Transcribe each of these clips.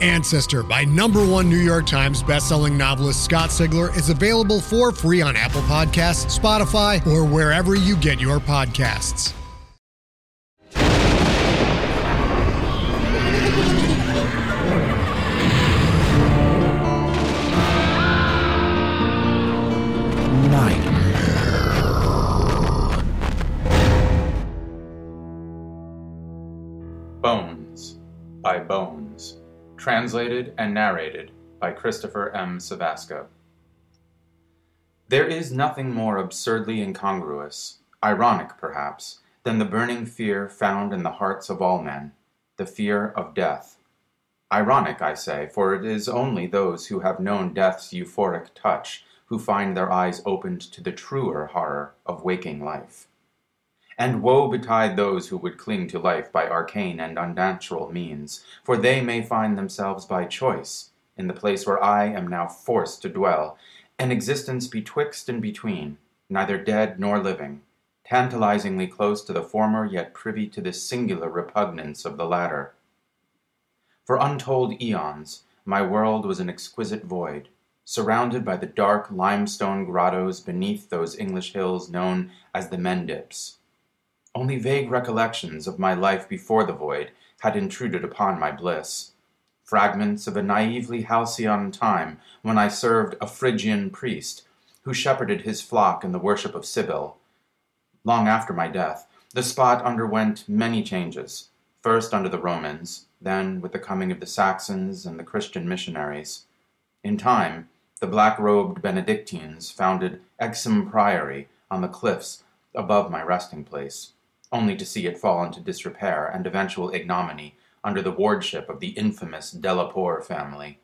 Ancestor by number one New York Times bestselling novelist Scott Sigler is available for free on Apple Podcasts, Spotify, or wherever you get your podcasts. Bones by Bones, translated and narrated by Christopher M. Cevasco. There is nothing more absurdly incongruous, ironic perhaps, than the burning fear found in the hearts of all men the fear of death. Ironic, I say, for it is only those who have known death's euphoric touch who find their eyes opened to the truer horror of waking life. And woe betide those who would cling to life by arcane and unnatural means, for they may find themselves by choice in the place where I am now forced to dwell, an existence betwixt and between, neither dead nor living, tantalizingly close to the former, yet privy to the singular repugnance of the latter. For untold eons, my world was an exquisite void, surrounded by the dark limestone grottos beneath those English hills known as the Mendips. Only vague recollections of my life before the void had intruded upon my bliss. Fragments of a naively halcyon time when I served a Phrygian priest who shepherded his flock in the worship of Cybele, Long after my death, the spot underwent many changes, first under the Romans, then with the coming of the Saxons and the Christian missionaries. In time, the black robed Benedictines founded Exham Priory on the cliffs above my resting place, only to see it fall into disrepair and eventual ignominy under the wardship of the infamous de la Poer family.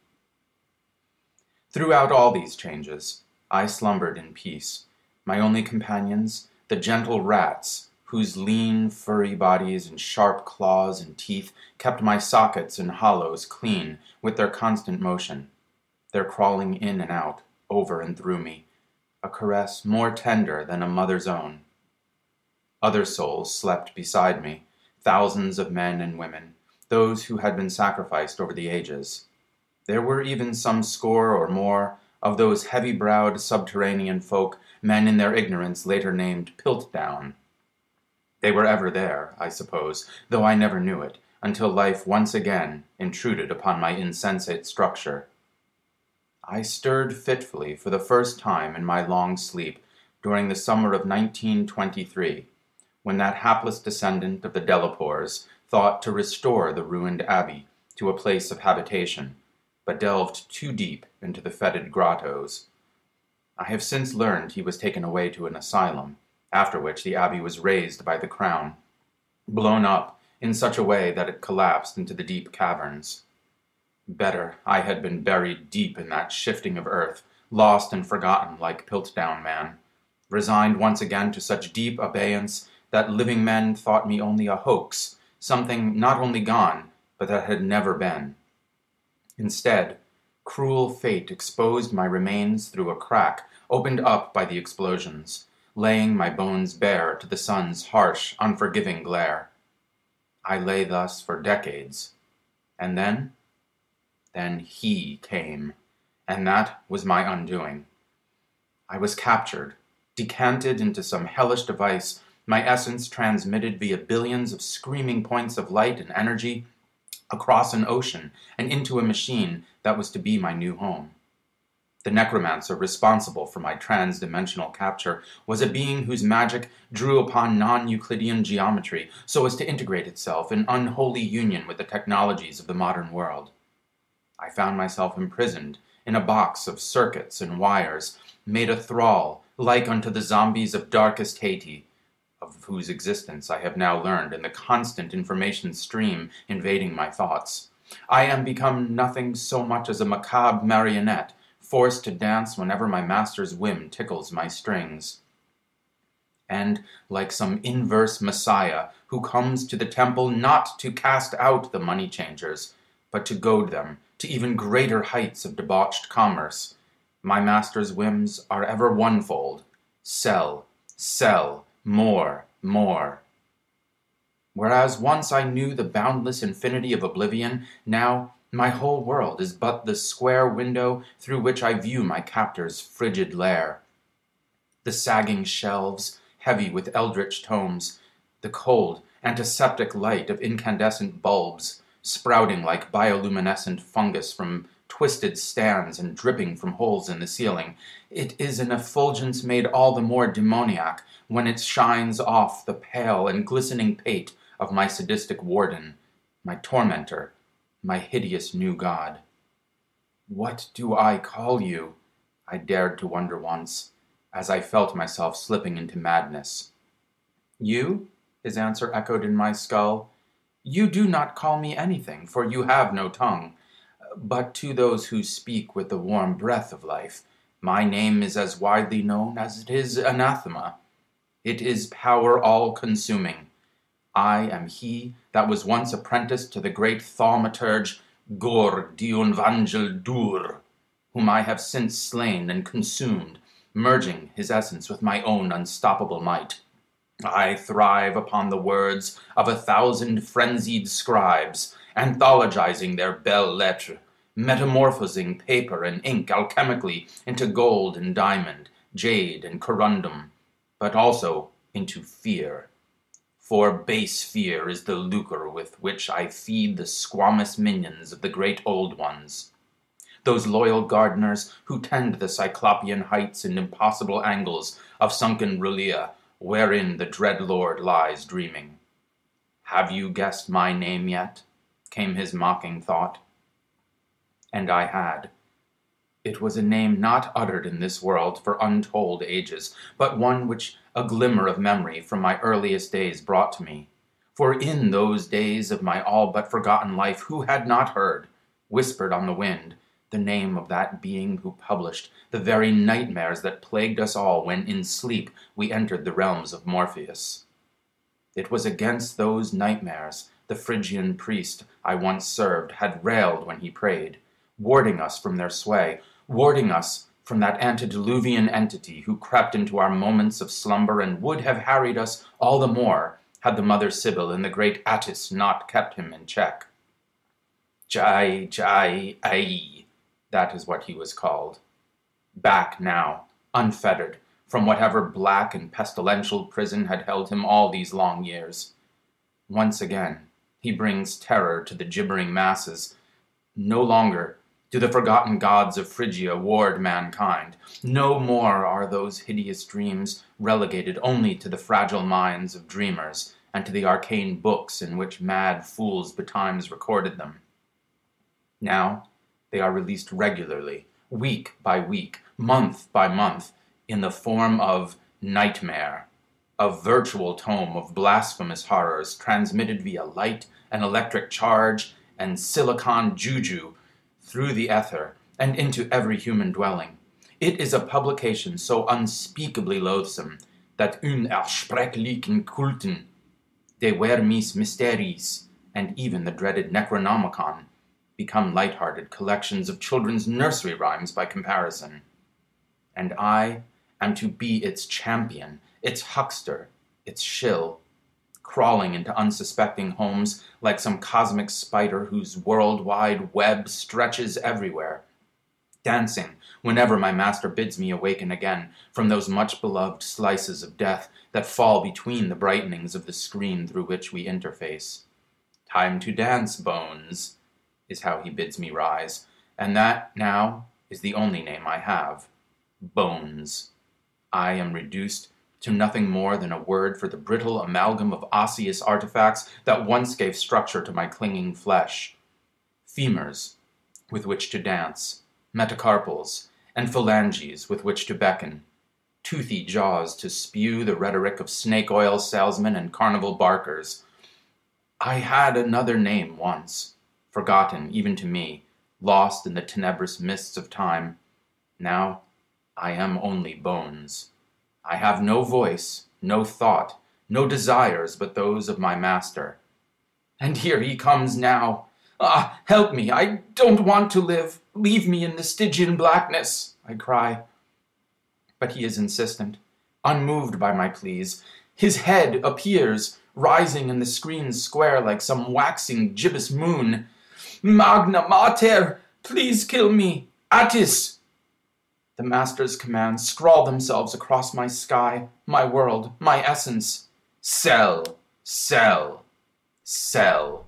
Throughout all these changes, I slumbered in peace. My only companions, the gentle rats, whose lean, furry bodies and sharp claws and teeth kept my sockets and hollows clean with their constant motion, their crawling in and out, over and through me, a caress more tender than a mother's own. Other souls slept beside me, thousands of men and women, those who had been sacrificed over the ages. There were even some score or more of those heavy browed subterranean folk men in their ignorance later named Piltdown. They were ever there, I suppose, though I never knew it, until life once again intruded upon my insensate structure. I stirred fitfully for the first time in my long sleep during the summer of 1923, when that hapless descendant of the de la Poers thought to restore the ruined abbey to a place of habitation, but delved too deep into the fetid grottos. I have since learned he was taken away to an asylum, after which the abbey was razed by the crown, blown up in such a way that it collapsed into the deep caverns. Better I had been buried deep in that shifting of earth, lost and forgotten like Piltdown Man, resigned once again to such deep abeyance that living men thought me only a hoax, something not only gone, but that had never been. Instead, cruel fate exposed my remains through a crack opened up by the explosions, laying my bones bare to the sun's harsh, unforgiving glare. I lay thus for decades, and then, then he came, and that was my undoing. I was captured, decanted into some hellish device, my essence transmitted via billions of screaming points of light and energy across an ocean and into a machine that was to be my new home. The necromancer responsible for my trans dimensional capture was a being whose magic drew upon non Euclidean geometry so as to integrate itself in unholy union with the technologies of the modern world. I found myself imprisoned in a box of circuits and wires, made a thrall, like unto the zombies of darkest Haiti, of whose existence I have now learned in the constant information stream invading my thoughts. I am become nothing so much as a macabre marionette, forced to dance whenever my master's whim tickles my strings. And, like some inverse messiah who comes to the temple not to cast out the money changers, but to goad them to even greater heights of debauched commerce, my master's whims are ever onefold sell, sell, more, more. Whereas once I knew the boundless infinity of oblivion, now my whole world is but the square window through which I view my captor's frigid lair. The sagging shelves, heavy with eldritch tomes, the cold, antiseptic light of incandescent bulbs, sprouting like bioluminescent fungus from twisted stands and dripping from holes in the ceiling. It is an effulgence made all the more demoniac when it shines off the pale and glistening pate of my sadistic warden, my tormentor, my hideous new god. What do I call you? I dared to wonder once, as I felt myself slipping into madness. You? His answer echoed in my skull. You do not call me anything, for you have no tongue. But to those who speak with the warm breath of life, my name is as widely known as it is anathema. It is power all consuming. I am he that was once apprenticed to the great thaumaturge Gordon Van Gelder, whom I have since slain and consumed, merging his essence with my own unstoppable might. I thrive upon the words of a thousand frenzied scribes, anthologizing their belles lettres, metamorphosing paper and ink alchemically into gold and diamond, jade and corundum, but also into fear. For base fear is the lucre with which I feed the squamous minions of the great old ones. Those loyal gardeners who tend the cyclopean heights and impossible angles of sunken R'lyeh, wherein the dread lord lies dreaming. Have you guessed my name yet? came his mocking thought. And I had. It was a name not uttered in this world for untold ages, but one which a glimmer of memory from my earliest days brought to me. For in those days of my all but forgotten life, who had not heard, whispered on the wind, the name of that being who published the very nightmares that plagued us all when in sleep we entered the realms of Morpheus? It was against those nightmares the Phrygian priest I once served had railed when he prayed, warding us from their sway, warding us from that antediluvian entity who crept into our moments of slumber and would have harried us all the more had the mother Cybele and the great Attis not kept him in check. Jai, Jai, Ai, that is what he was called. Back now, unfettered, from whatever black and pestilential prison had held him all these long years. Once again, he brings terror to the gibbering masses, no longer do the forgotten gods of Phrygia ward mankind. No more are those hideous dreams relegated only to the fragile minds of dreamers and to the arcane books in which mad fools betimes recorded them. Now they are released regularly, week by week, month by month, in the form of Nightmare, a virtual tome of blasphemous horrors transmitted via light and electric charge and silicon juju through the ether and into every human dwelling. It is a publication so unspeakably loathsome that Unaussprechlichen Kulten, De Vermis Mysteriis, and even the dreaded Necronomicon become light-hearted collections of children's nursery rhymes by comparison. And I am to be its champion its huckster, its shill, crawling into unsuspecting homes like some cosmic spider whose worldwide web stretches everywhere, dancing whenever my master bids me awaken again from those much beloved slices of death that fall between the brightenings of the screen through which we interface. Time to dance, Bones, is how he bids me rise, and that, now, is the only name I have. Bones. I am reduced to nothing more than a word for the brittle amalgam of osseous artifacts that once gave structure to my clinging flesh. Femurs, with which to dance, metacarpals, and phalanges with which to beckon, toothy jaws to spew the rhetoric of snake oil salesmen and carnival barkers. I had another name once, forgotten even to me, lost in the tenebrous mists of time. Now I am only bones. I have no voice, no thought, no desires but those of my master. And here he comes now. Ah, help me! I don't want to live. Leave me in the Stygian blackness, I cry. But he is insistent, unmoved by my pleas. His head appears, rising in the screen's square like some waxing gibbous moon. Magna Mater, please kill me. Attis! The master's commands scrawl themselves across my sky, my world, my essence. Sell, sell, sell.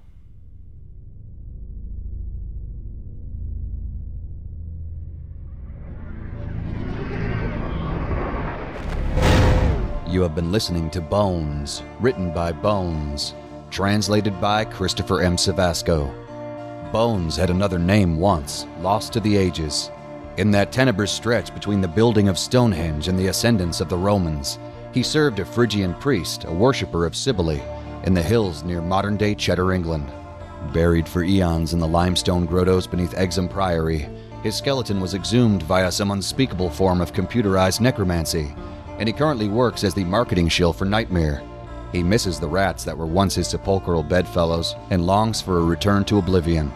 You have been listening to Bones, written by Bones, translated by Christopher M. Cevasco. Bones had another name once, lost to the ages. In that tenebrous stretch between the building of Stonehenge and the ascendance of the Romans, he served a Phrygian priest, a worshipper of Cybele, in the hills near modern day Cheddar, England. Buried for eons in the limestone grottos beneath Exham Priory, his skeleton was exhumed via some unspeakable form of computerized necromancy and he currently works as the marketing shill for Nightmare. He misses the rats that were once his sepulchral bedfellows and longs for a return to oblivion.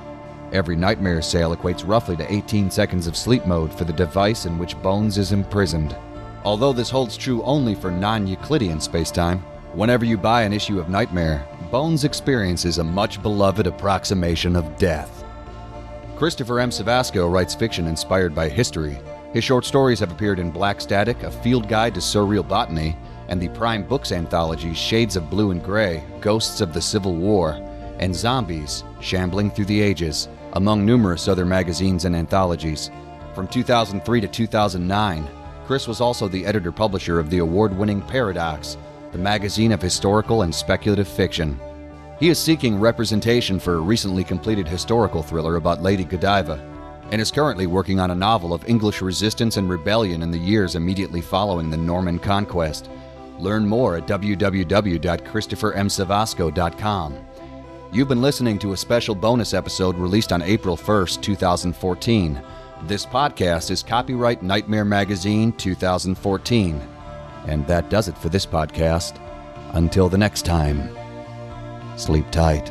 Every Nightmare sale equates roughly to 18 seconds of sleep mode for the device in which Bones is imprisoned. Although this holds true only for non Euclidean spacetime, whenever you buy an issue of Nightmare, Bones experiences a much beloved approximation of death. Christopher M. Cevasco writes fiction inspired by history, his short stories have appeared in Black Static, A Field Guide to Surreal Botany, and the Prime Books anthology Shades of Blue and Gray, Ghosts of the Civil War, and Zombies, Shambling Through the Ages, among numerous other magazines and anthologies. From 2003 to 2009, Chris was also the editor publisher of the award winning Paradox, the magazine of historical and speculative fiction. He is seeking representation for a recently completed historical thriller about Lady Godiva and is currently working on a novel of English resistance and rebellion in the years immediately following the Norman conquest. Learn more at www.christophermcevasco.com. You've been listening to a special bonus episode released on April 1st, 2014. This podcast is copyright Nightmare Magazine 2014. And that does it for this podcast. Until the next time, sleep tight.